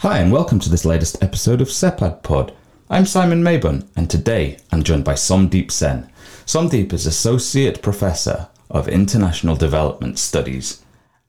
Hi, and welcome to this latest episode of Sepad Pod. I'm Simon Mabon, and today I'm joined by Somdeep Sen. Somdeep is Associate Professor of International Development Studies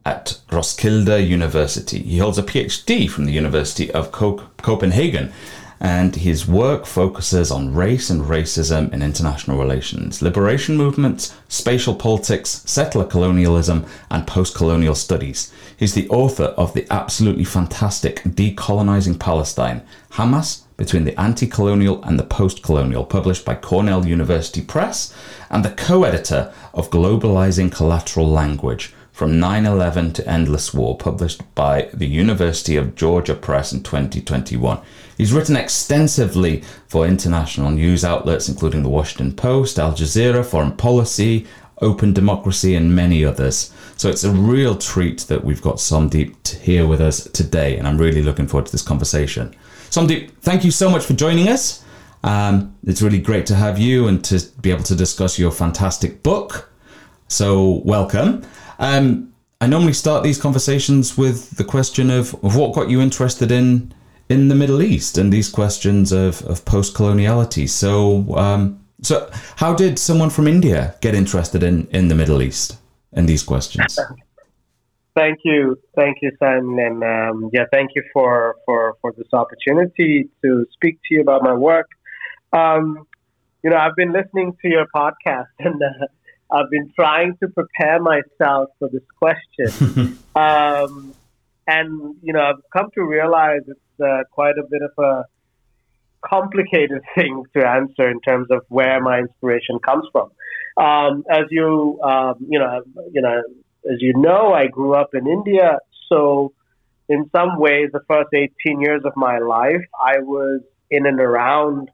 at Roskilde University. He holds a PhD from the University of Co- Copenhagen and his work focuses on race and racism in international relations, liberation movements, spatial politics, settler colonialism, and post colonial studies. He's the author of the absolutely fantastic Decolonizing Palestine Hamas between the anti colonial and the post colonial, published by Cornell University Press, and the co editor of Globalizing Collateral Language from 9 11 to Endless War, published by the University of Georgia Press in 2021. He's written extensively for international news outlets, including the Washington Post, Al Jazeera, Foreign Policy, Open Democracy, and many others. So it's a real treat that we've got Somdeep here with us today, and I'm really looking forward to this conversation. Somdeep, thank you so much for joining us. Um, it's really great to have you and to be able to discuss your fantastic book. So, welcome. Um, I normally start these conversations with the question of, of what got you interested in in the Middle East and these questions of, of post coloniality. So, um, so how did someone from India get interested in, in the Middle East and these questions? Thank you, thank you, Simon, and um, yeah, thank you for, for for this opportunity to speak to you about my work. Um, you know, I've been listening to your podcast and. Uh, I've been trying to prepare myself for this question. um, and, you know, I've come to realize it's uh, quite a bit of a complicated thing to answer in terms of where my inspiration comes from. Um, as you, um, you know, you know, as you know, I grew up in India. So in some ways, the first 18 years of my life, I was in and around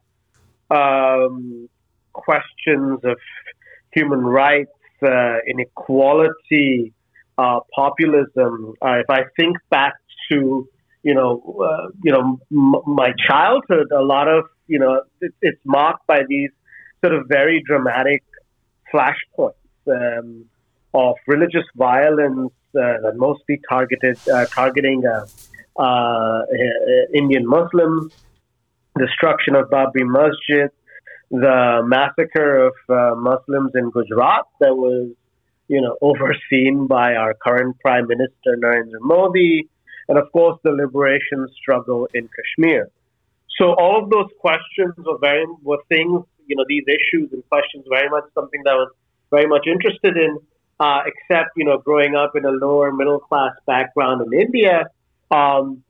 um, questions of human rights, uh, inequality, uh, populism. Uh, if I think back to you know uh, you know m- my childhood, a lot of you know it, it's marked by these sort of very dramatic flashpoints um, of religious violence uh, that mostly targeted uh, targeting Indian Muslims, destruction of Babri Masjid the massacre of uh, Muslims in Gujarat that was, you know, overseen by our current Prime Minister Narendra Modi, and of course the liberation struggle in Kashmir. So all of those questions were very were things, you know, these issues and questions very much something that I was very much interested in. Uh, except, you know, growing up in a lower middle class background in India, um,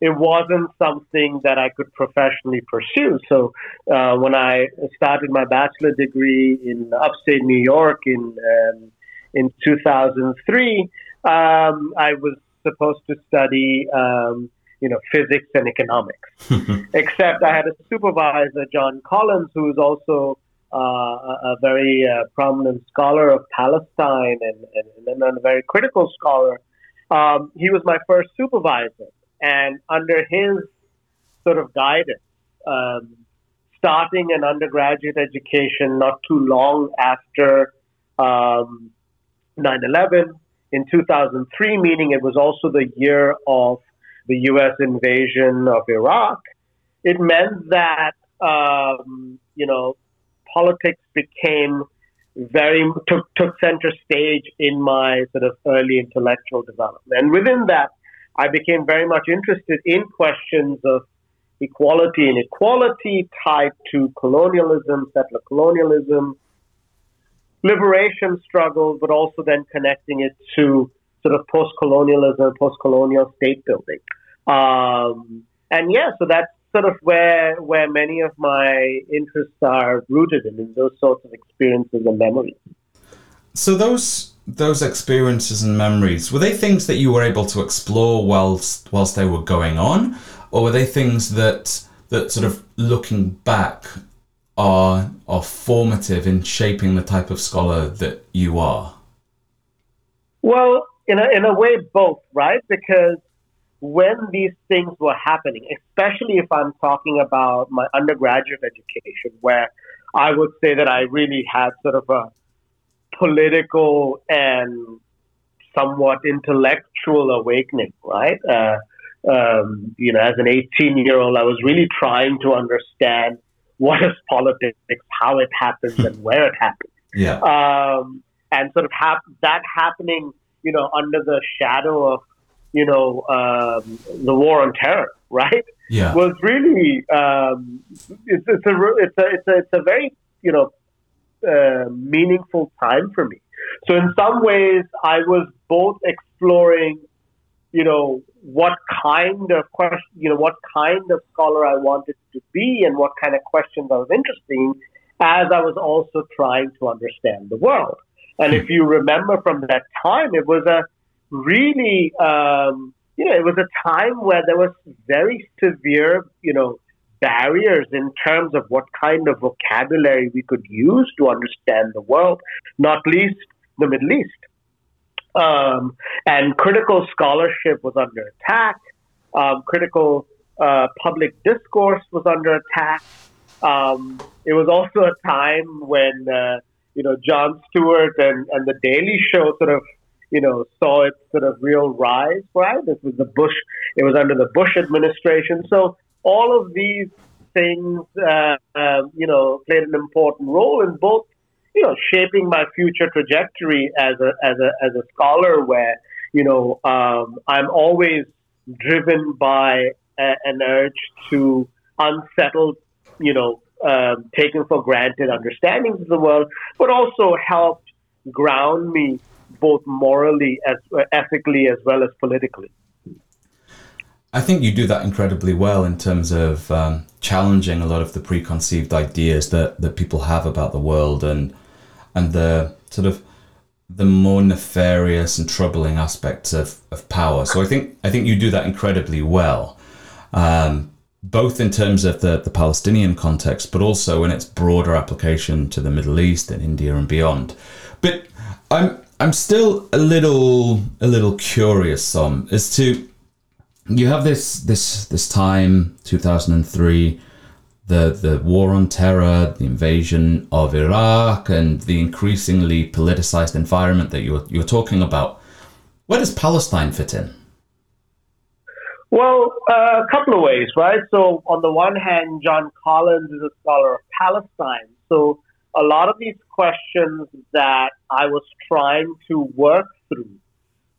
it wasn't something that I could professionally pursue. So uh, when I started my bachelor degree in upstate New York in um, in 2003, um, I was supposed to study. Um, you know, physics and economics. Except I had a supervisor, John Collins, who was also uh, a, very uh, prominent scholar of Palestine and, and, and, a very critical scholar. Um, he was my first supervisor. And under his sort of guidance, um, starting an undergraduate education not too long after um, 9/11 in 2003, meaning it was also the year of the U.S. invasion of Iraq. It meant that um, you know politics became very took took center stage in my sort of early intellectual development, and within that, I became very much interested in questions of equality and equality tied to colonialism, settler colonialism, liberation struggles, but also then connecting it to sort of post-colonialism, post-colonial state building. Um, and yeah, so that's sort of where where many of my interests are rooted in, in those sorts of experiences and memories. So those those experiences and memories were they things that you were able to explore whilst whilst they were going on, or were they things that that sort of looking back are are formative in shaping the type of scholar that you are? Well, in a, in a way, both, right? Because when these things were happening, especially if I'm talking about my undergraduate education, where I would say that I really had sort of a political and somewhat intellectual awakening, right? Uh, um, you know, as an 18 year old, I was really trying to understand what is politics, how it happens, and where it happens. Yeah. Um, and sort of have that happening, you know, under the shadow of, you know, um, the war on terror, right? Yeah. Was really um, it's, it's a it's a it's a it's a very you know uh, meaningful time for me. So in some ways, I was both exploring, you know, what kind of question, you know, what kind of scholar I wanted to be and what kind of questions I was interested in, as I was also trying to understand the world. And if you remember from that time, it was a really, um, you know, it was a time where there was very severe, you know, barriers in terms of what kind of vocabulary we could use to understand the world, not least the Middle East. Um, and critical scholarship was under attack. Um, critical uh, public discourse was under attack. Um, it was also a time when uh, you know Jon Stewart and, and the Daily Show sort of you know saw its sort of real rise. Right, this was the Bush. It was under the Bush administration. So all of these things, uh, uh, you know, played an important role in both you know, shaping my future trajectory as a as a as a scholar, where you know um, I'm always driven by a, an urge to unsettle, you know, um, taken for granted understandings of the world, but also helped ground me both morally as ethically as well as politically. I think you do that incredibly well in terms of um, challenging a lot of the preconceived ideas that, that people have about the world and and the sort of the more nefarious and troubling aspects of, of power. So I think I think you do that incredibly well, um, both in terms of the, the Palestinian context, but also in its broader application to the Middle East and India and beyond. But I'm I'm still a little a little curious, Som as to you have this this this time 2003 the, the war on terror, the invasion of Iraq, and the increasingly politicized environment that you're, you're talking about. Where does Palestine fit in? Well, uh, a couple of ways, right? So, on the one hand, John Collins is a scholar of Palestine. So, a lot of these questions that I was trying to work through,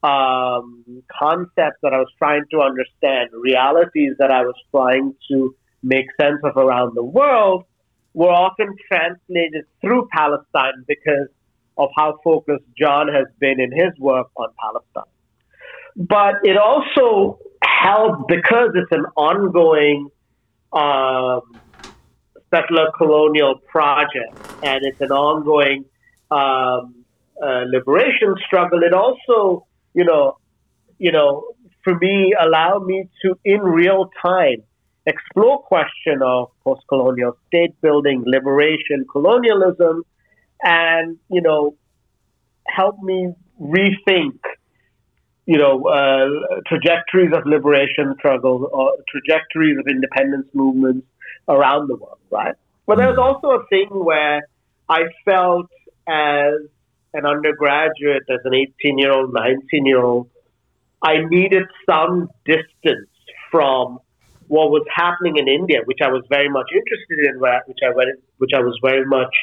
um, concepts that I was trying to understand, realities that I was trying to make sense of around the world were often translated through Palestine because of how focused John has been in his work on Palestine. But it also helped because it's an ongoing um, settler colonial project and it's an ongoing um, uh, liberation struggle. It also, you know, you know, for me, allow me to in real time explore question of post-colonial state building, liberation, colonialism, and you know, help me rethink, you know, uh, trajectories of liberation struggle or trajectories of independence movements around the world, right? But there's mm. also a thing where I felt as an undergraduate, as an 18 year old, 19 year old, I needed some distance from what was happening in India, which I was very much interested in, which I which I was very much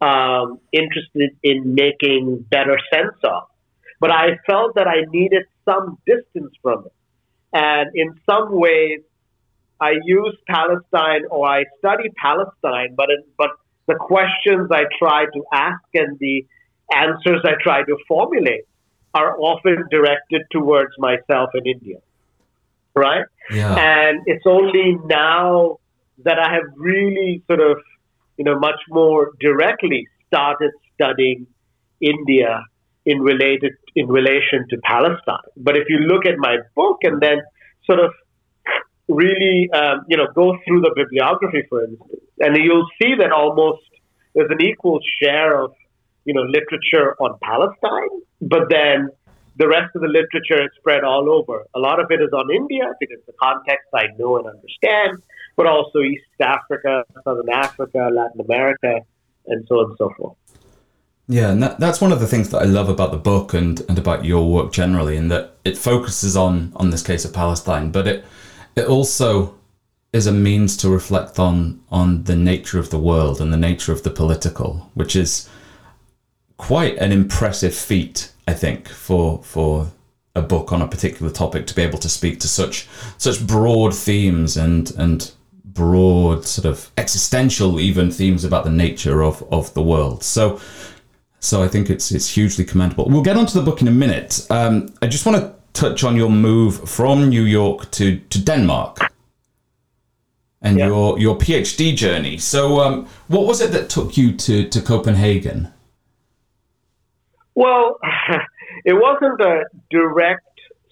um, interested in making better sense of. But I felt that I needed some distance from it, and in some ways, I use Palestine or I study Palestine, but it, but the questions I try to ask and the answers I try to formulate are often directed towards myself in India right? Yeah. And it's only now that I have really sort of, you know, much more directly started studying India in related in relation to Palestine. But if you look at my book and then sort of really, um, you know, go through the bibliography, for instance, and you'll see that almost there's an equal share of, you know, literature on Palestine, but then the rest of the literature is spread all over. A lot of it is on India because the context I know and understand, but also East Africa, Southern Africa, Latin America, and so on and so forth. Yeah, and that, that's one of the things that I love about the book and, and about your work generally, in that it focuses on on this case of Palestine, but it it also is a means to reflect on on the nature of the world and the nature of the political, which is quite an impressive feat, I think, for for a book on a particular topic to be able to speak to such such broad themes and and broad sort of existential even themes about the nature of of the world. So so I think it's it's hugely commendable. We'll get onto the book in a minute. Um, I just want to touch on your move from New York to to Denmark and yeah. your your PhD journey. So, um, what was it that took you to to Copenhagen? Well, it wasn't a direct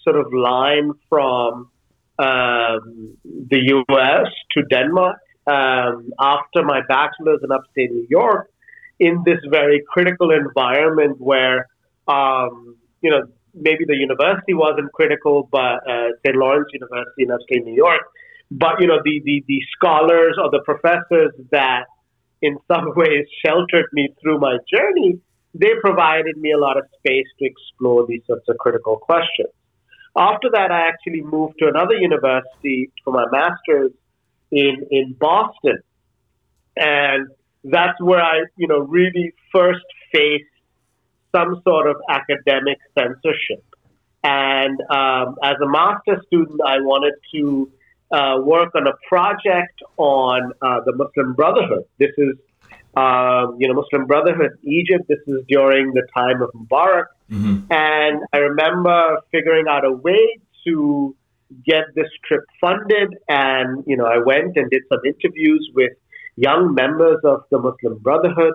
sort of line from um, the U.S. to Denmark. Um, after my bachelor's in upstate New York, in this very critical environment where, um, you know, maybe the university wasn't critical, but uh, St. Lawrence University in upstate New York, but you know, the, the the scholars or the professors that, in some ways, sheltered me through my journey, they provided me a lot of space to explore these sorts of critical questions. After that, I actually moved to another university for my master's in in Boston, and that's where I, you know, really first faced some sort of academic censorship. And um, as a master student, I wanted to uh, work on a project on uh, the Muslim Brotherhood. This is, um, you know, Muslim Brotherhood Egypt. This is during the time of Mubarak. Mm-hmm. And I remember figuring out a way to get this trip funded. And, you know, I went and did some interviews with young members of the Muslim Brotherhood.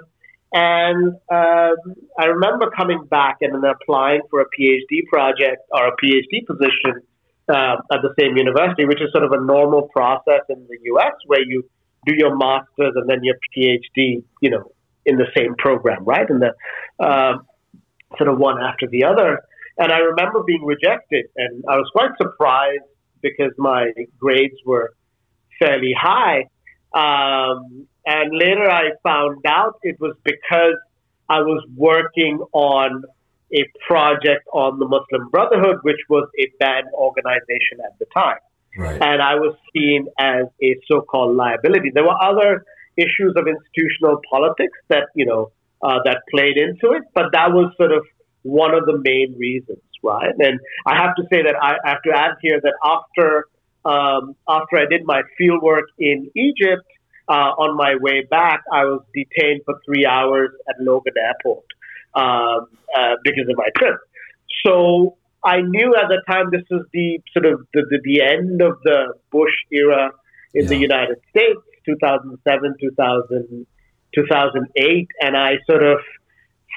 And um, I remember coming back and then applying for a PhD project or a PhD position uh, at the same university, which is sort of a normal process in the US where you do your master's and then your PhD, you know, in the same program, right? And the uh, sort of one after the other. And I remember being rejected, and I was quite surprised because my grades were fairly high. Um, and later I found out it was because I was working on a project on the Muslim Brotherhood, which was a banned organization at the time. Right. And I was seen as a so called liability. There were other issues of institutional politics that, you know, uh, that played into it, but that was sort of one of the main reasons, right? And I have to say that I have to add here that after um, after I did my field work in Egypt, uh, on my way back, I was detained for three hours at Logan Airport um, uh, because of my trip. So I knew at the time this was the sort of the, the, the end of the Bush era in yeah. the United States, 2007, 2000, 2008, and I sort of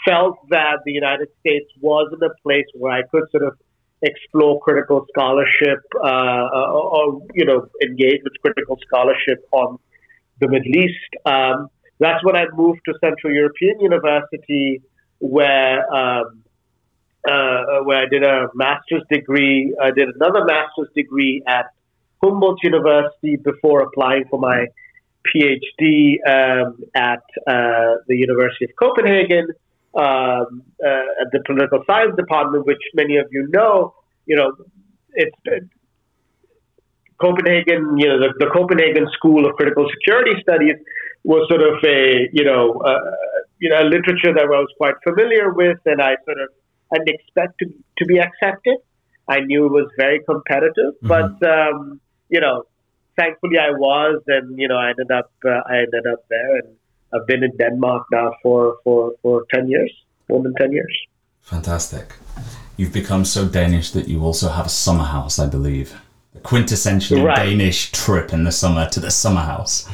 felt that the United States wasn't a place where I could sort of explore critical scholarship uh, or, or, you know engage with critical scholarship on the Middle East. Um, that's when I moved to Central European University, where um, uh, where I did a master's degree. I did another master's degree at Humboldt University before applying for my PhD um, at uh, the University of Copenhagen um, uh, at the political science department, which many of you know. You know, it's Copenhagen, you know, the, the, Copenhagen School of Critical Security Studies was sort of a, you know, uh, you know, a literature that I was quite familiar with, and I sort of Didn't expect to, to be accepted. I knew it was very competitive, mm-hmm. but um, you know, thankfully I was, and you know, I ended up uh, I ended up there, and I've been in Denmark now for for for ten years, more than ten years. Fantastic. You've become so Danish that you also have a summer house, I believe A quintessential right. Danish trip in the summer to the summer house.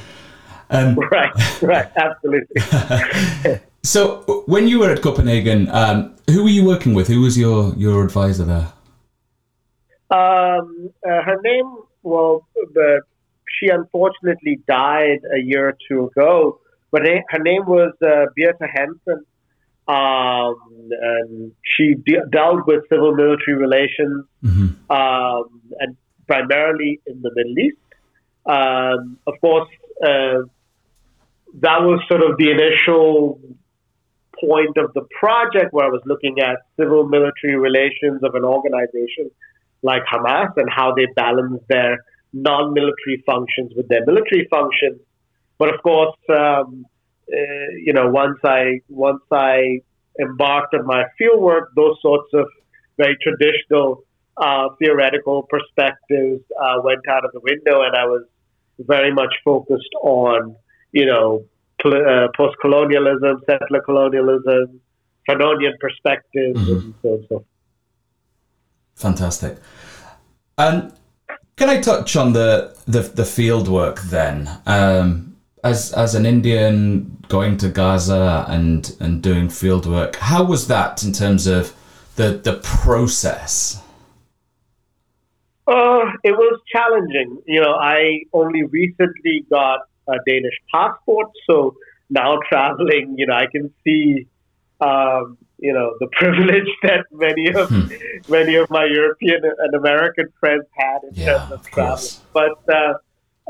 Um, right, right, absolutely. so, when you were at Copenhagen, um, who were you working with? Who was your your advisor there? Um, uh, her name, well, the, she unfortunately died a year or two ago, but her name was uh, Birthe Hansen. Um, and she de- dealt with civil military relations mm-hmm. um, and primarily in the Middle East. Um, of course, uh, that was sort of the initial point of the project where I was looking at civil military relations of an organization like Hamas and how they balance their non military functions with their military functions. But of course, um, uh, you know, once I once I embarked on my fieldwork, those sorts of very traditional uh, theoretical perspectives uh, went out of the window, and I was very much focused on, you know, uh, post-colonialism, settler colonialism, Fanonian perspectives, mm-hmm. and so on so Fantastic. And can I touch on the the, the field work then? Um, as as an Indian going to Gaza and and doing field work, how was that in terms of the the process? Uh, it was challenging. You know, I only recently got a Danish passport, so now traveling, you know, I can see, um, you know, the privilege that many of hmm. many of my European and American friends had in yeah, terms of, of traveling. But uh,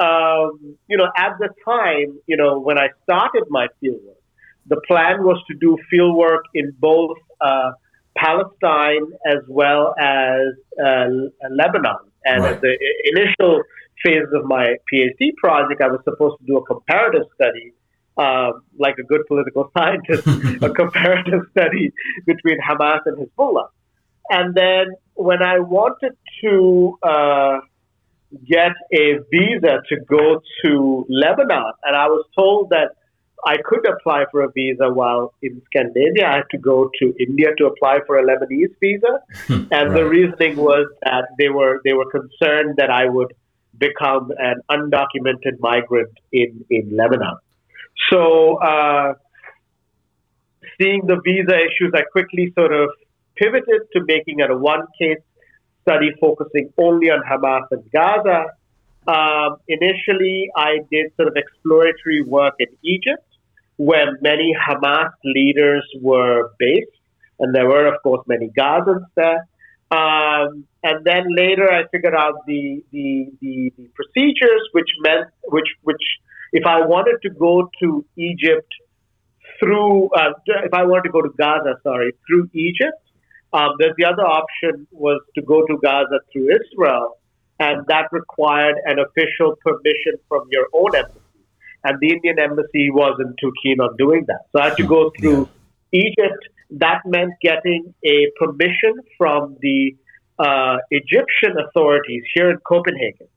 um, you know, at the time, you know, when I started my fieldwork, the plan was to do fieldwork in both uh, Palestine as well as uh, Lebanon. And right. the initial phase of my PhD project, I was supposed to do a comparative study, um, like a good political scientist, a comparative study between Hamas and Hezbollah. And then when I wanted to uh, get a visa to go to Lebanon, and I was told that I could apply for a visa while in Scandinavia. I had to go to India to apply for a Lebanese visa, and right. the reasoning was that they were they were concerned that I would become an undocumented migrant in in Lebanon. So, uh, seeing the visa issues, I quickly sort of pivoted to making it a one case study focusing only on Hamas and Gaza. Um, initially, I did sort of exploratory work in Egypt, where many Hamas leaders were based, and there were, of course, many Gazans there. Um, and then later, I figured out the, the, the, the procedures, which meant which which if I wanted to go to Egypt through, uh, if I wanted to go to Gaza, sorry, through Egypt, um, there's the other option was to go to Gaza through Israel, and that required an official permission from your own embassy. And the Indian embassy wasn't too keen on doing that. So I had to go through yeah. Egypt. That meant getting a permission from the uh, Egyptian authorities here in Copenhagen.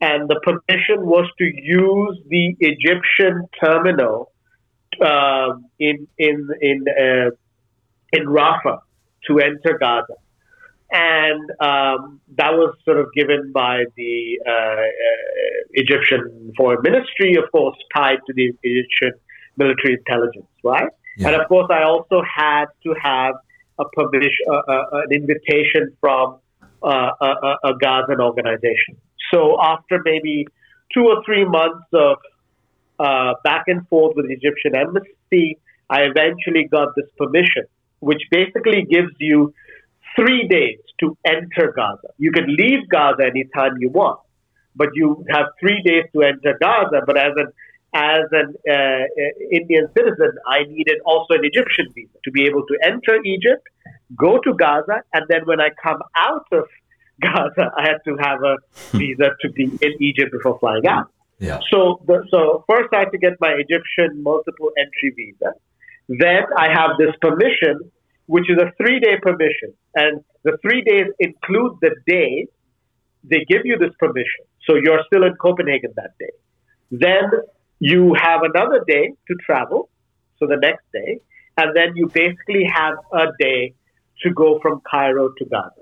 And the permission was to use the Egyptian terminal um, in in in uh, in Rafah to enter Gaza. And um, that was sort of given by the uh, uh, Egyptian Foreign Ministry, of course, tied to the Egyptian military intelligence, right? Yeah. And of course, I also had to have a permission, uh, an invitation from uh, a, a Gazan organization. So after maybe two or three months of uh, back and forth with the Egyptian embassy, I eventually got this permission which basically gives you three days to enter Gaza. You can leave Gaza anytime you want, but you have three days to enter Gaza. But as an as an uh, Indian citizen, I needed also an Egyptian visa to be able to enter Egypt, go to Gaza, and then when I come out of Gaza, I had to have a visa to be in Egypt before flying out. Yeah. So, the, so first I had to get my Egyptian multiple entry visa. Then I have this permission, which is a three day permission. And the three days include the day they give you this permission. So you're still in Copenhagen that day. Then you have another day to travel. So the next day. And then you basically have a day to go from Cairo to Gaza,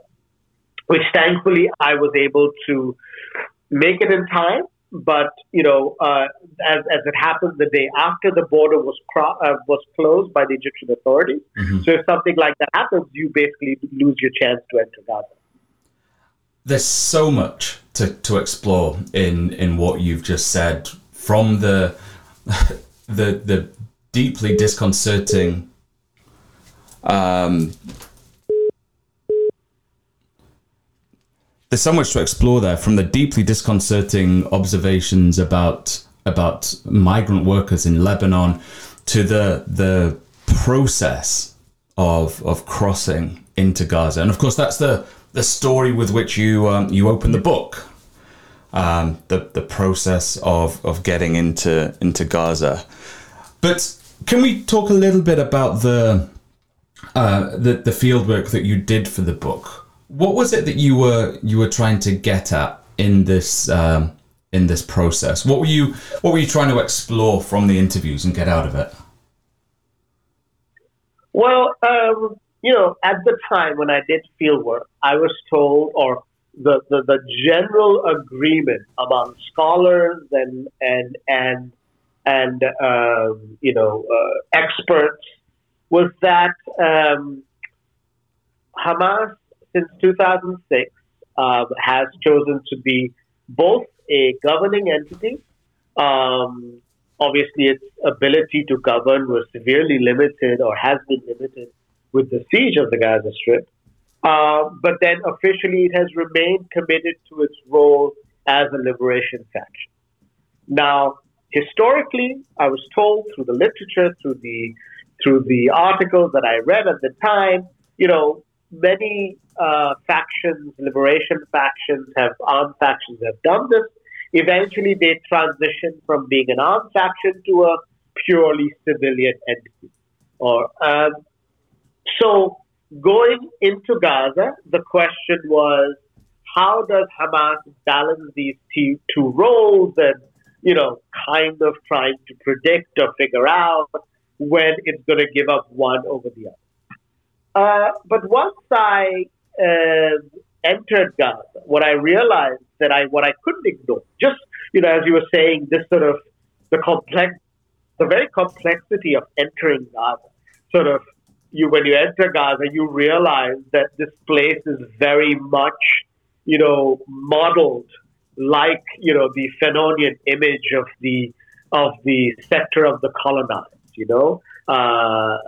which thankfully I was able to make it in time but you know, uh, as, as it happened, the day after the border was cro- uh, was closed by the Egyptian authorities. Mm-hmm. So if something like that happens, you basically lose your chance to enter Gaza. There's so much to, to explore in in what you've just said, from the the the deeply disconcerting um, there's so much to explore there from the deeply disconcerting observations about about migrant workers in Lebanon to the the process of of crossing into Gaza, and of course that's the the story with which you um, you open the book. Um, the the process of of getting into into Gaza, but can we talk a little bit about the uh, the the field work that you did for the book? What was it that you were you were trying to get at in this um, in this process? What were you what were you trying to explore from the interviews and get out of it? Well, um, you know, at the time when I did field work, I was told, or the, the, the general agreement among scholars and and and and um, you know uh, experts was that um, Hamas since 2006 uh, has chosen to be both a governing entity. Um, obviously, its ability to govern was severely limited or has been limited with the siege of the Gaza Strip. Uh, but then officially, it has remained committed to its role as a liberation faction. Now, historically, I was told through the literature, through the through the articles that I read at the time, you know, many uh, factions, liberation factions, have armed factions have done this. Eventually, they transition from being an armed faction to a purely civilian entity. Or um, so, going into Gaza, the question was, how does Hamas balance these two, two roles and you know, kind of trying to predict or figure out when it's going to give up one over the other. Uh, but once I uh, entered Gaza, what I realized that I what I couldn't ignore, just you know, as you were saying, this sort of the complex, the very complexity of entering Gaza. Sort of, you when you enter Gaza, you realize that this place is very much, you know, modeled like you know the Fanonian image of the of the sector of the colonized. You know, uh,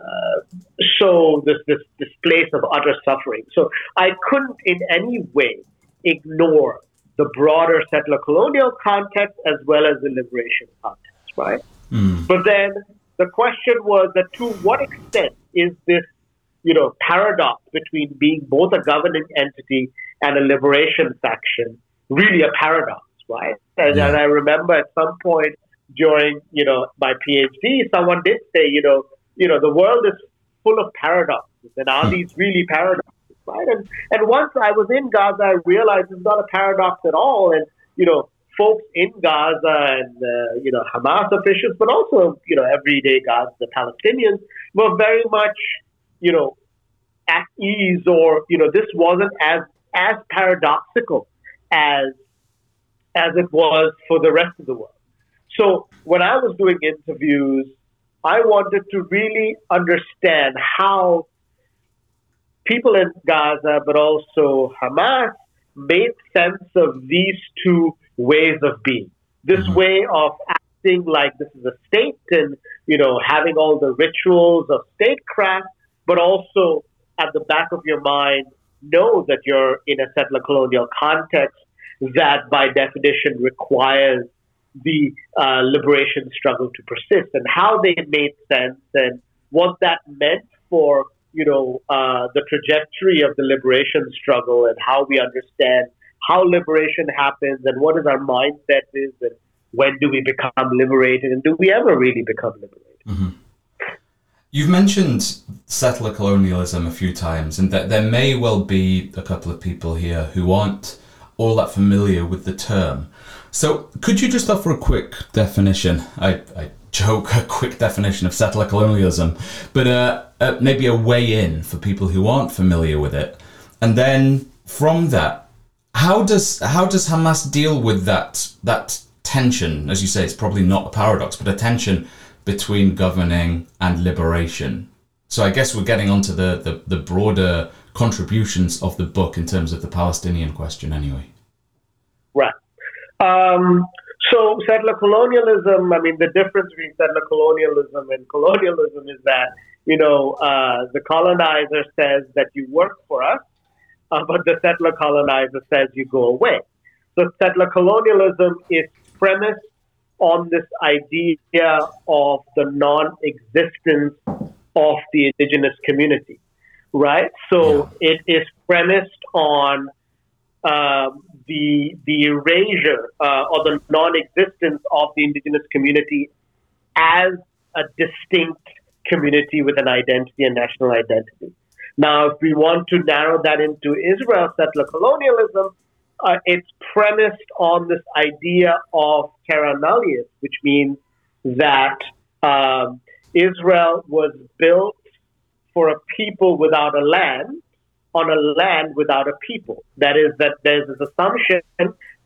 so this this this place of utter suffering. So I couldn't in any way ignore the broader settler colonial context as well as the liberation context, right? Mm. But then the question was that to what extent is this, you know, paradox between being both a governing entity and a liberation faction really a paradox, right? And, yeah. and I remember at some point during, you know, my PhD, someone did say, you know, you know, the world is full of paradoxes, and are hmm. these really paradoxes, right? And and once I was in Gaza, I realized it's not a paradox at all, and you know, folks in Gaza and uh, you know Hamas officials, but also you know everyday Gaza, the Palestinians were very much you know at ease, or you know this wasn't as as paradoxical as as it was for the rest of the world. So when I was doing interviews, I wanted to really understand how people in Gaza, but also Hamas, made sense of these two ways of being. This mm-hmm. way of acting like this is a state and, you know, having all the rituals of statecraft, but also at the back of your mind, know that you're in a settler colonial context that by definition requires the uh, liberation struggle to persist and how they made sense and what that meant for you know uh, the trajectory of the liberation struggle and how we understand how liberation happens and what is our mindset is and when do we become liberated and do we ever really become liberated mm-hmm. You've mentioned settler colonialism a few times, and that there may well be a couple of people here who aren't all that familiar with the term. So, could you just offer a quick definition? I, I joke, a quick definition of settler colonialism, but uh, uh, maybe a way in for people who aren't familiar with it. And then from that, how does how does Hamas deal with that that tension? As you say, it's probably not a paradox, but a tension between governing and liberation. So I guess we're getting onto the, the, the broader contributions of the book in terms of the Palestinian question, anyway. Right. Um, so settler colonialism, I mean, the difference between settler colonialism and colonialism is that, you know, uh, the colonizer says that you work for us, uh, but the settler colonizer says you go away. So settler colonialism is premised on this idea of the non existence of the indigenous community, right? So yeah. it is premised on uh, the the erasure uh, or the non-existence of the indigenous community as a distinct community with an identity and national identity. Now, if we want to narrow that into Israel settler colonialism, uh, it's premised on this idea of terra nullius, which means that um, Israel was built for a people without a land on a land without a people. That is, that there's this assumption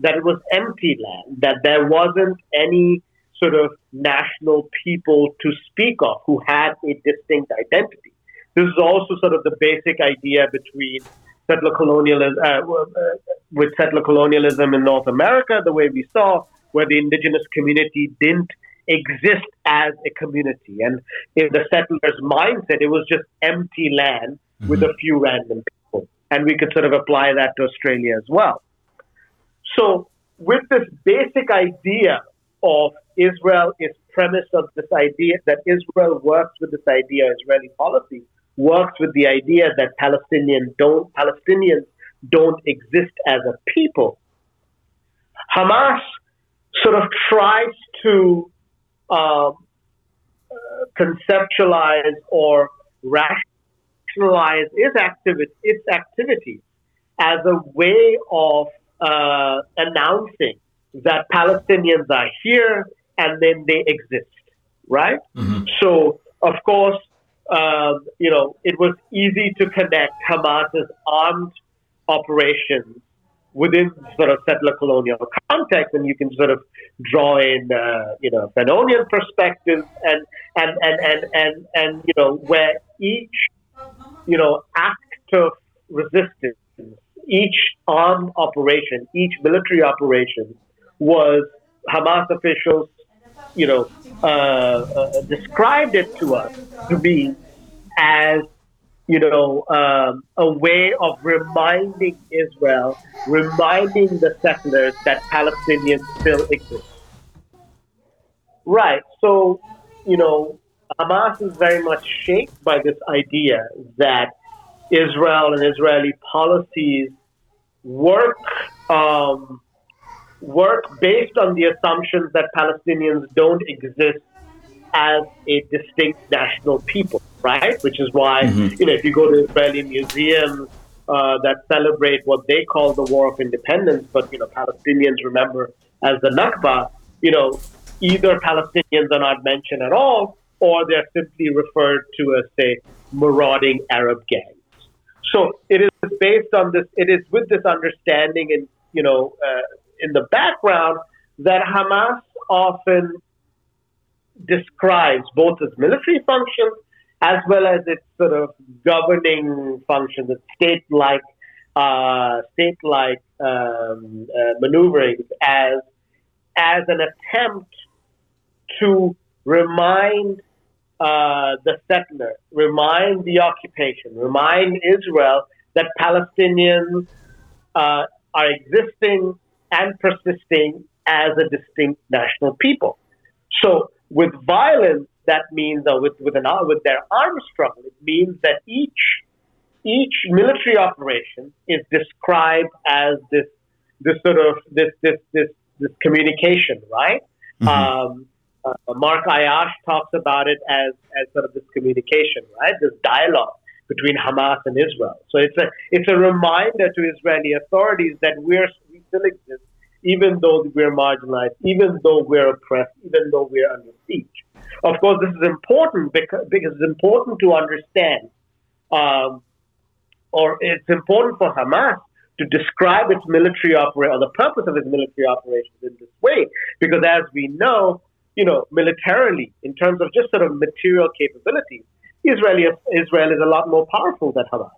that it was empty land, that there wasn't any sort of national people to speak of who had a distinct identity. This is also sort of the basic idea between settler colonialism, uh, uh, with settler colonialism in North America, the way we saw, where the indigenous community didn't exist as a community. And in the settlers' mindset, it was just empty land mm-hmm. with a few random people. And we could sort of apply that to Australia as well. So, with this basic idea of Israel is premised on this idea that Israel works with this idea, of Israeli policy works with the idea that Palestinians don't Palestinians don't exist as a people. Hamas sort of tries to um, uh, conceptualize or rationalize its activity, its activities as a way of uh, announcing that Palestinians are here and then they exist, right? Mm-hmm. So, of course, um, you know, it was easy to connect Hamas's armed operations within sort of settler colonial context, and you can sort of draw in, uh, you know, Fanonian perspectives and, and, and, and, and, and, you know, where each, you know, act of resistance, each armed operation, each military operation was Hamas officials, you know, uh, uh, described it to us to be as you know, um, a way of reminding Israel, reminding the settlers that Palestinians still exist. Right. So, you know, Hamas is very much shaped by this idea that Israel and Israeli policies work um, work based on the assumptions that Palestinians don't exist as a distinct national people, right? Which is why, mm-hmm. you know, if you go to Israeli museums uh, that celebrate what they call the War of Independence, but, you know, Palestinians remember as the Nakba, you know, either Palestinians are not mentioned at all or they're simply referred to as, say, marauding Arab gangs. So it is based on this, it is with this understanding and, you know, uh, in the background that Hamas often describes both its military functions as well as its sort of governing functions, its state-like, uh, state-like um, uh, maneuverings as as an attempt to remind uh, the settler, remind the occupation, remind Israel that Palestinians uh, are existing and persisting as a distinct national people. So with violence, that means, or with with an with their armed struggle, it means that each each military operation is described as this this sort of this this this this communication, right? Mm-hmm. Um, uh, Mark Ayyash talks about it as as sort of this communication, right? This dialogue between Hamas and Israel. So it's a it's a reminder to Israeli authorities that we're we still exist even though we're marginalized, even though we're oppressed, even though we're under siege. Of course, this is important because, because it's important to understand, um, or it's important for Hamas to describe its military operation, or the purpose of its military operations in this way, because as we know, you know, militarily, in terms of just sort of material capabilities, Israeli, Israel is a lot more powerful than Hamas.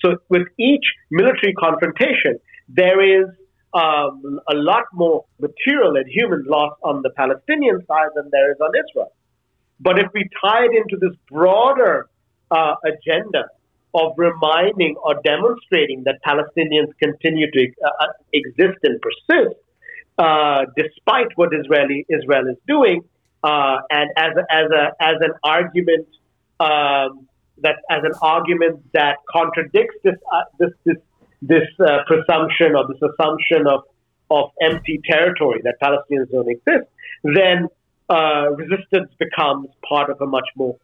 So with each military confrontation, there is um, a lot more material and human loss on the Palestinian side than there is on Israel. But if we tie it into this broader uh, agenda of reminding or demonstrating that Palestinians continue to uh, exist and persist, uh, despite what Israeli Israel is doing, uh, and as a, as a as an argument um, that as an argument that contradicts this uh, this this this uh, presumption or this assumption of of empty territory that Palestinians don't exist, then uh, resistance becomes part of a much more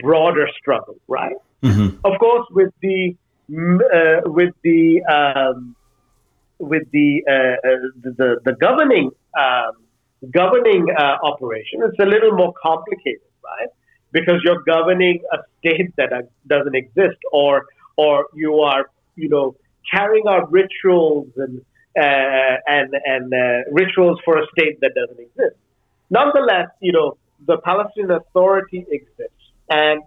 broader struggle, right? Mm-hmm. Of course, with the uh, with the um, with the, uh, uh, the the governing um, governing uh, operation, it's a little more complicated, right? Because you're governing a state that doesn't exist, or or you are you know carrying out rituals and uh, and and uh, rituals for a state that doesn't exist. Nonetheless, you know the Palestinian Authority exists, and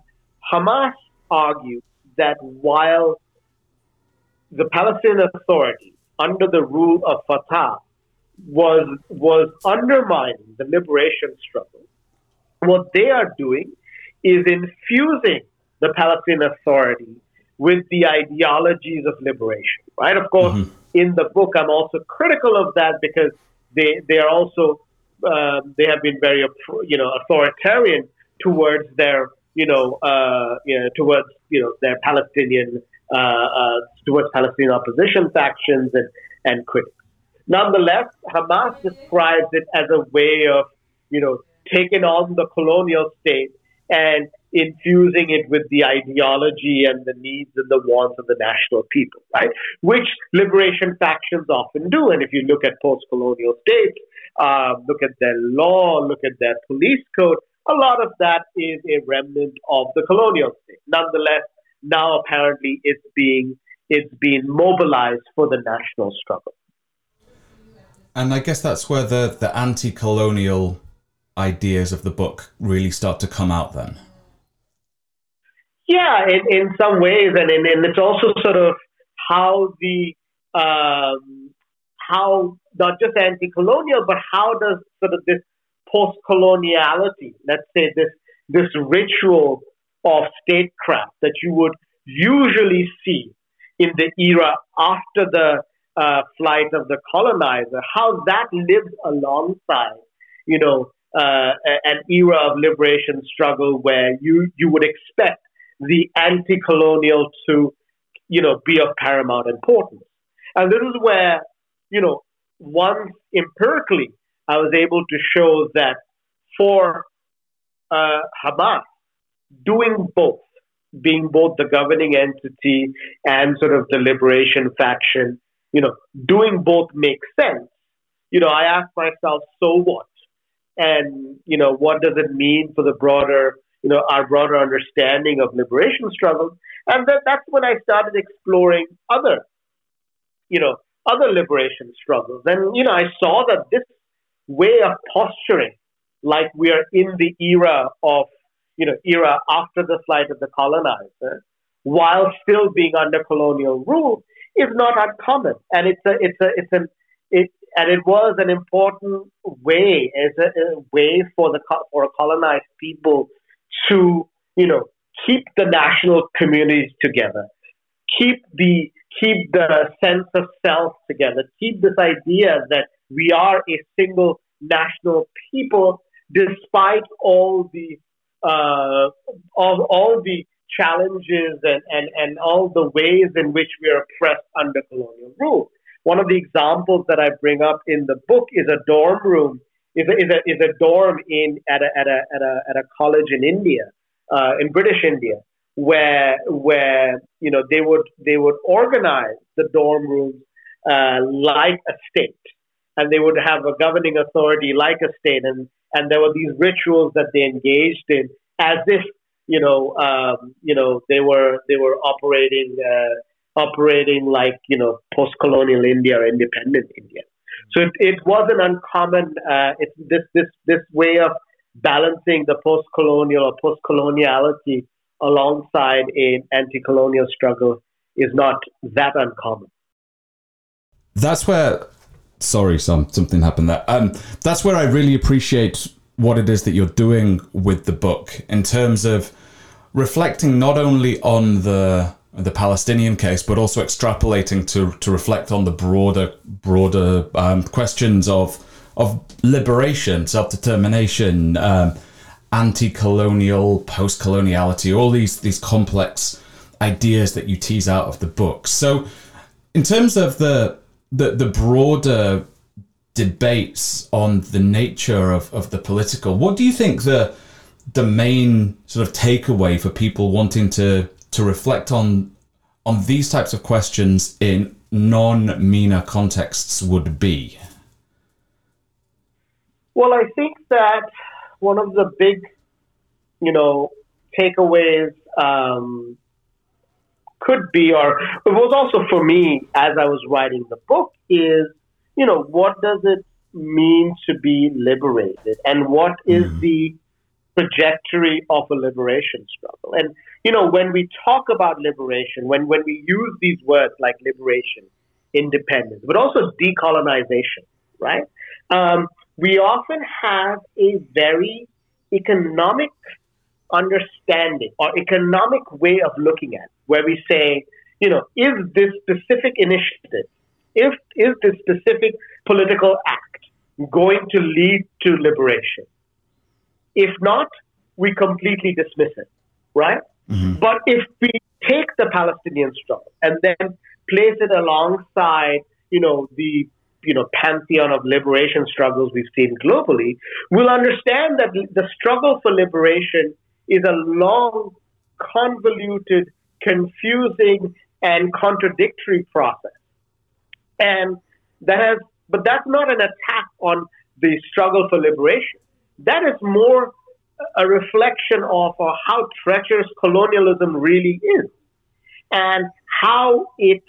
Hamas argues that while the Palestinian Authority under the rule of Fatah was was undermining the liberation struggle. What they are doing is infusing the Palestinian Authority with the ideologies of liberation. Right? Of course, mm-hmm. in the book, I'm also critical of that because they they are also uh, they have been very you know authoritarian towards their you know, uh, you know towards you know their Palestinian uh, uh, towards Palestinian opposition factions and and critics. Nonetheless, Hamas describes it as a way of, you know, taking on the colonial state and infusing it with the ideology and the needs and the wants of the national people, right? Which liberation factions often do. And if you look at post-colonial states, uh, look at their law, look at their police code, a lot of that is a remnant of the colonial state. Nonetheless, now apparently it's being it's being mobilized for the national struggle. And I guess that's where the, the anti colonial ideas of the book really start to come out then. Yeah, in, in some ways, and, in, and it's also sort of how the um, how not just anti-colonial, but how does sort of this post-coloniality, let's say this this ritual of statecraft that you would usually see in the era after the uh, flight of the colonizer, how that lives alongside, you know, uh, an era of liberation struggle where you, you would expect the anti-colonial to, you know, be of paramount importance. And this is where, you know, once empirically, I was able to show that for uh, Hamas, doing both, being both the governing entity and sort of the liberation faction, you know, doing both makes sense. You know, I ask myself, so what? And, you know, what does it mean for the broader, you know, our broader understanding of liberation struggles? And that, that's when I started exploring other, you know, other liberation struggles. And, you know, I saw that this way of posturing, like we are in the era of you know, era after the flight of the colonizer, while still being under colonial rule, is not uncommon. And it's a, it's a, it's an, it, and it was an important way, as a, a way for the for a colonized people to, you know, keep the national communities together, keep the keep the sense of self together, keep this idea that we are a single national people, despite all the uh, of all the challenges and, and, and all the ways in which we are oppressed under colonial rule. One of the examples that I bring up in the book is a dorm room, is a, is a, is a dorm in, at, a, at, a, at, a, at a college in India, uh, in British India, where, where you know, they, would, they would organize the dorm rooms uh, like a state. And they would have a governing authority like a state. And and there were these rituals that they engaged in as if you know um, you know they were they were operating uh, operating like you know post-colonial India or independent India. So it, it wasn't uncommon. Uh, it's this this this way of balancing the post-colonial or post-coloniality alongside an anti-colonial struggle is not that uncommon. That's where sorry, some something happened there. Um, that's where I really appreciate what it is that you're doing with the book in terms of reflecting not only on the the Palestinian case, but also extrapolating to to reflect on the broader broader um, questions of of liberation, self determination, um, anti-colonial, post-coloniality, all these these complex ideas that you tease out of the book. So, in terms of the the, the broader debates on the nature of, of the political, what do you think the the main sort of takeaway for people wanting to to reflect on on these types of questions in non-MENA contexts would be? Well, I think that one of the big, you know, takeaways um, could be, or it was also for me as I was writing the book, is, you know, what does it mean to be liberated, and what is mm. the trajectory of a liberation struggle? And you know, when we talk about liberation, when when we use these words like liberation, independence, but also decolonization, right? Um, we often have a very economic understanding or economic way of looking at it, where we say, you know, is this specific initiative, if is this specific political act going to lead to liberation? If not, we completely dismiss it, right? Mm-hmm. But if we take the Palestinian struggle and then place it alongside, you know, the you know pantheon of liberation struggles we've seen globally, we'll understand that the struggle for liberation is a long, convoluted, confusing, and contradictory process. And that has, but that's not an attack on the struggle for liberation. That is more a reflection of uh, how treacherous colonialism really is and how it,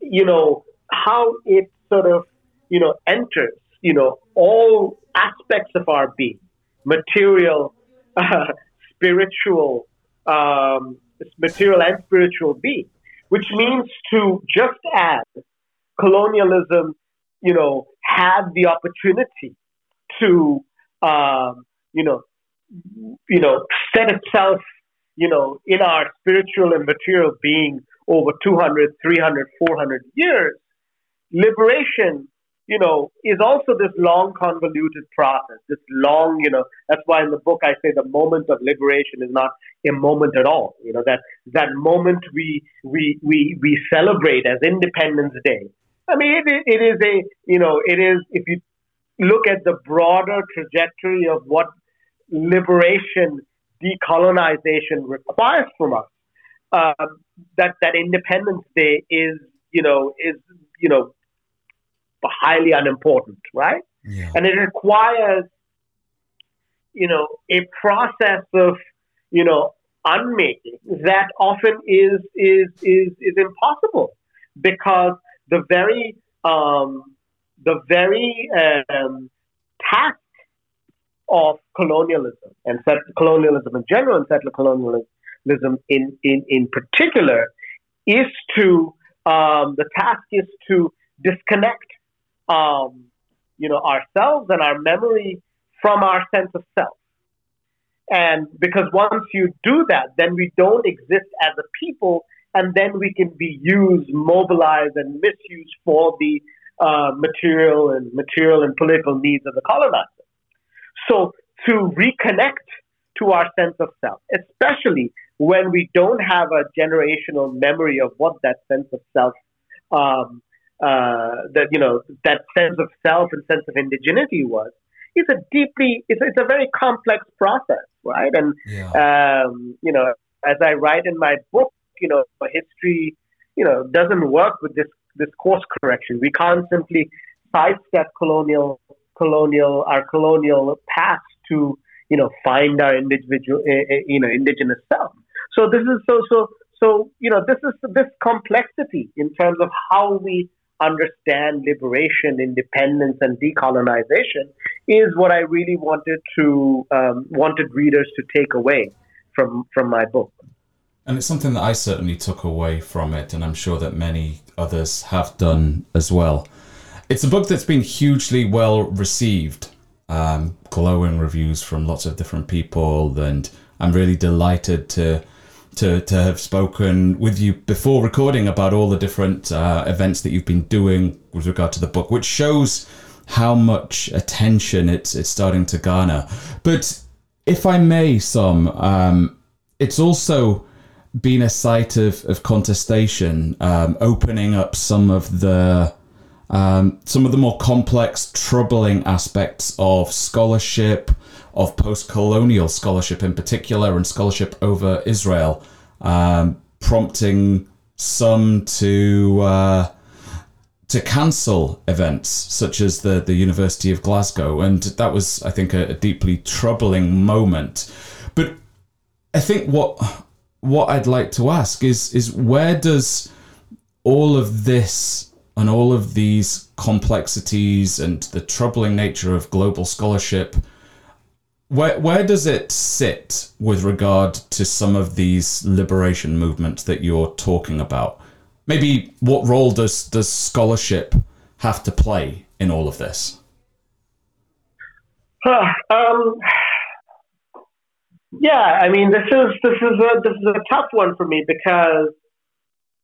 you know, how it sort of, you know, enters, you know, all aspects of our being, material, uh, spiritual, um, material and spiritual being, which means to just as colonialism, you know, had the opportunity to, um, you know, you know, set itself, you know, in our spiritual and material being over 200, 300, 400 years, liberation, you know, is also this long, convoluted process, this long, you know, that's why in the book I say the moment of liberation is not a moment at all. You know, that, that moment we, we, we, we celebrate as Independence Day. I mean, it, it is a, you know, it is, if you look at the broader trajectory of what liberation, decolonization requires from us. Um, that that Independence Day is, you know, is you know, highly unimportant, right? Yeah. And it requires, you know, a process of, you know, unmaking that often is is is is impossible because the very um, the very um, task of colonialism and settler colonialism in general and settler colonialism in, in, in particular is to, um, the task is to disconnect, um, you know, ourselves and our memory from our sense of self. And because once you do that, then we don't exist as a people, and then we can be used, mobilized, and misused for the uh, material and material and political needs of the colonizer. So to reconnect to our sense of self, especially when we don't have a generational memory of what that sense of self, um, uh, that you know, that sense of self and sense of indigeneity was, it's a deeply, it's, it's a very complex process, right? And yeah. um, you know, as I write in my book, you know, history, you know, doesn't work with this this course correction. We can't simply sidestep colonial colonial our colonial past to you know find our individual uh, you know indigenous self. So this is so so so you know this is this complexity in terms of how we understand liberation, independence, and decolonization is what I really wanted to um, wanted readers to take away from from my book. And it's something that I certainly took away from it, and I'm sure that many others have done as well. It's a book that's been hugely well received, um, glowing reviews from lots of different people, and I'm really delighted to to to have spoken with you before recording about all the different uh, events that you've been doing with regard to the book, which shows how much attention it's it's starting to garner. But if I may, some, um, it's also been a site of, of contestation, um, opening up some of the um, some of the more complex, troubling aspects of scholarship, of post-colonial scholarship in particular, and scholarship over Israel, um, prompting some to uh, to cancel events such as the the University of Glasgow, and that was, I think, a, a deeply troubling moment. But I think what what I'd like to ask is is where does all of this and all of these complexities and the troubling nature of global scholarship where where does it sit with regard to some of these liberation movements that you're talking about? Maybe what role does does scholarship have to play in all of this? um, yeah, I mean, this is this is a this is a tough one for me because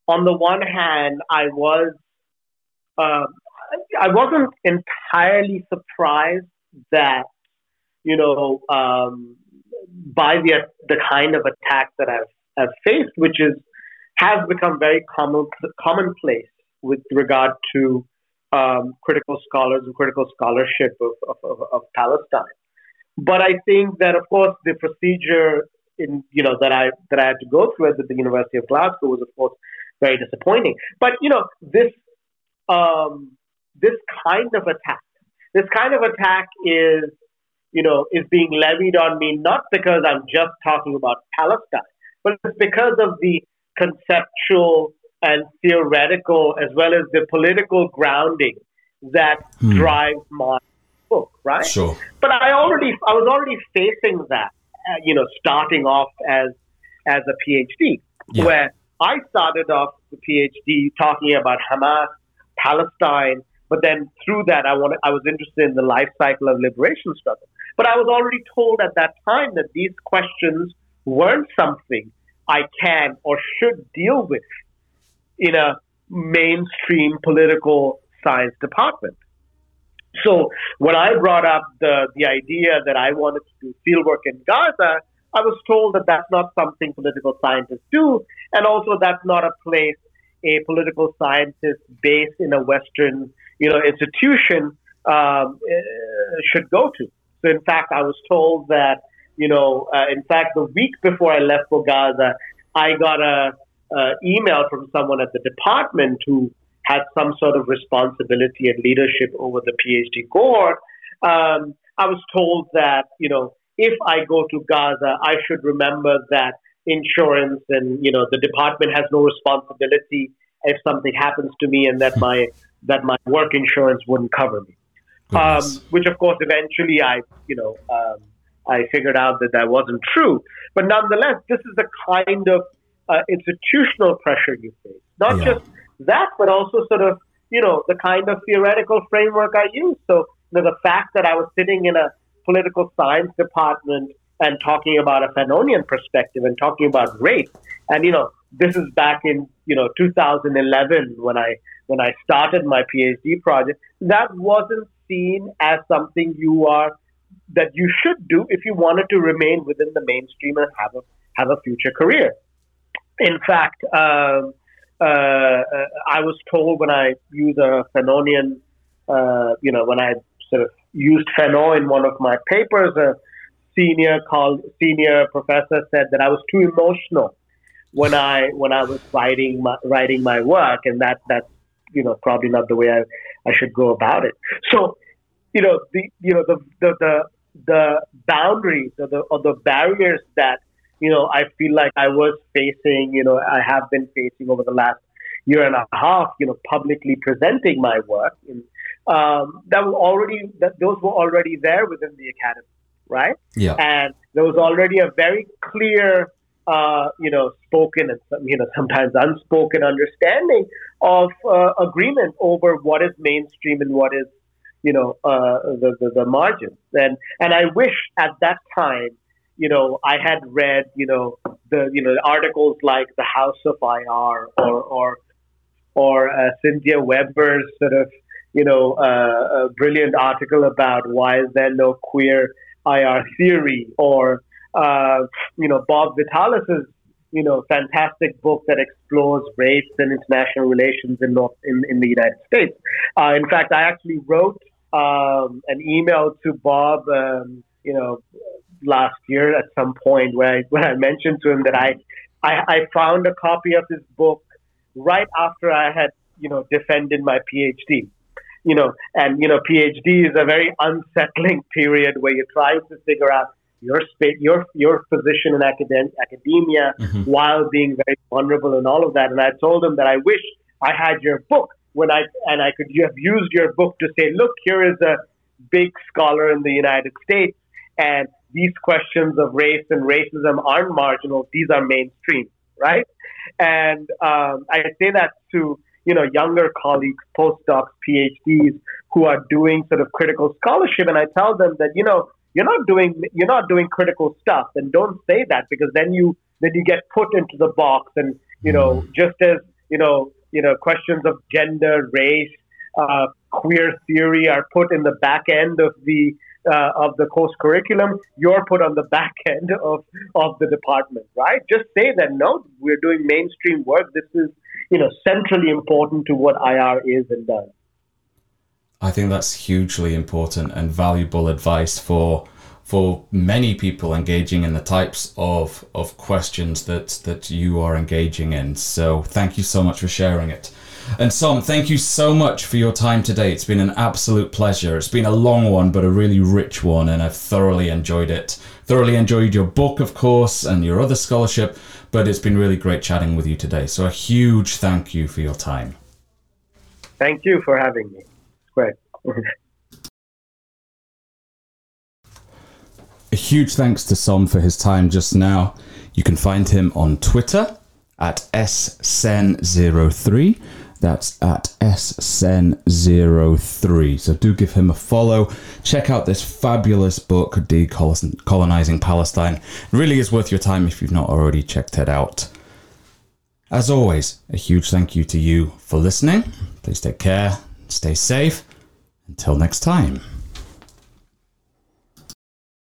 on the one hand, I was uh, I wasn't entirely surprised that you know, um, by the the kind of attack that I've, I've faced, which is has become very common commonplace with regard to um, critical scholars and critical scholarship of, of, of, of, Palestine. But I think that, of course, the procedure in you know that I that I had to go through at the University of Glasgow was, of course, very disappointing. But you know this um, this kind of attack, this kind of attack is you know, is being levied on me not because I'm just talking about Palestine, but it's because of the conceptual and theoretical as well as the political grounding that hmm. drives my book, right? Sure. But I already, I was already facing that, uh, you know, starting off as as a PhD, yeah. where I started off the PhD talking about Hamas, Palestine, but then through that, I wanted, I was interested in the life cycle of liberation struggle. But I was already told at that time that these questions weren't something I can or should deal with in a mainstream political science department. So when I brought up the, the idea that I wanted to do fieldwork in Gaza, I was told that that's not something political scientists do, and also that's not a place a political scientist based in a Western you know, institution um, eh, should go to. So, in fact, I was told that, you know, uh, in fact, the week before I left for Gaza, I got a, a email from someone at the department who had some sort of responsibility and leadership over the PhD cohort. Um, I was told that, you know, if I go to Gaza, I should remember that insurance and, you know, the department has no responsibility if something happens to me and that my that my work insurance wouldn't cover me. Um, which, of course, eventually I, you know, um, I figured out that that wasn't true. But nonetheless, this is the kind of uh, institutional pressure you face. Not yeah. just that, but also sort of, you know, the kind of theoretical framework I use. So you know, the fact that I was sitting in a political science department and talking about a Fanonian perspective and talking about race, and you know, this is back in you know 2011 when I when I started my PhD project, that wasn't seen as something you are that you should do if you wanted to remain within the mainstream and have a have a future career. In fact, um, I was told when I use a Fanonian, uh, you know, when I sort of used Fanon in one of my papers, a senior called senior professor said that I was too emotional when I when I was writing my writing my work, and that that's you know probably not the way I, I should go about it. So, you know the you know the the the, the boundaries or the or the barriers that you know I feel like I was facing, you know, I have been facing over the last year and a half, you know, publicly presenting my work. In, um, that were already that those were already there within the academy, right? Yeah. And there was already a very clear uh, you know, spoken and you know sometimes unspoken understanding of uh, agreement over what is mainstream and what is, you know, uh, the, the the margins. And and I wish at that time, you know, I had read, you know, the you know articles like the House of IR or or or uh, Cynthia Weber's sort of you know uh, a brilliant article about why is there no queer IR theory or, uh, you know, Bob Vitalis's, you know, fantastic book that explores race and international relations in North, in, in the United States. Uh, in fact, I actually wrote um, an email to Bob, um, you know, last year at some point where I, when I mentioned to him that I, I, I found a copy of his book right after I had, you know, defended my PhD. You know, and you know, PhD is a very unsettling period where you're trying to figure out your spa- your your position in academ- academia mm-hmm. while being very vulnerable and all of that. And I told him that I wish I had your book when I and I could have used your book to say, look, here is a big scholar in the United States, and these questions of race and racism aren't marginal; these are mainstream, right? And um, I say that to you know younger colleagues, postdocs, PhDs who are doing sort of critical scholarship, and I tell them that you know you're not doing you're not doing critical stuff, and don't say that because then you then you get put into the box, and you know mm. just as you know you know questions of gender, race, uh, queer theory are put in the back end of the uh, of the course curriculum, you're put on the back end of, of the department, right? Just say that no, we're doing mainstream work. This is, you know, centrally important to what IR is and does. I think that's hugely important and valuable advice for for many people engaging in the types of of questions that that you are engaging in. So thank you so much for sharing it. And Som, thank you so much for your time today. It's been an absolute pleasure. It's been a long one, but a really rich one, and I've thoroughly enjoyed it. Thoroughly enjoyed your book, of course, and your other scholarship, but it's been really great chatting with you today. So a huge thank you for your time. Thank you for having me. Great. a huge thanks to Som for his time just now. You can find him on Twitter at ssen03 that's at SSEN03. So do give him a follow. Check out this fabulous book, Decolonizing Palestine. It really is worth your time if you've not already checked it out. As always, a huge thank you to you for listening. Please take care, stay safe. Until next time.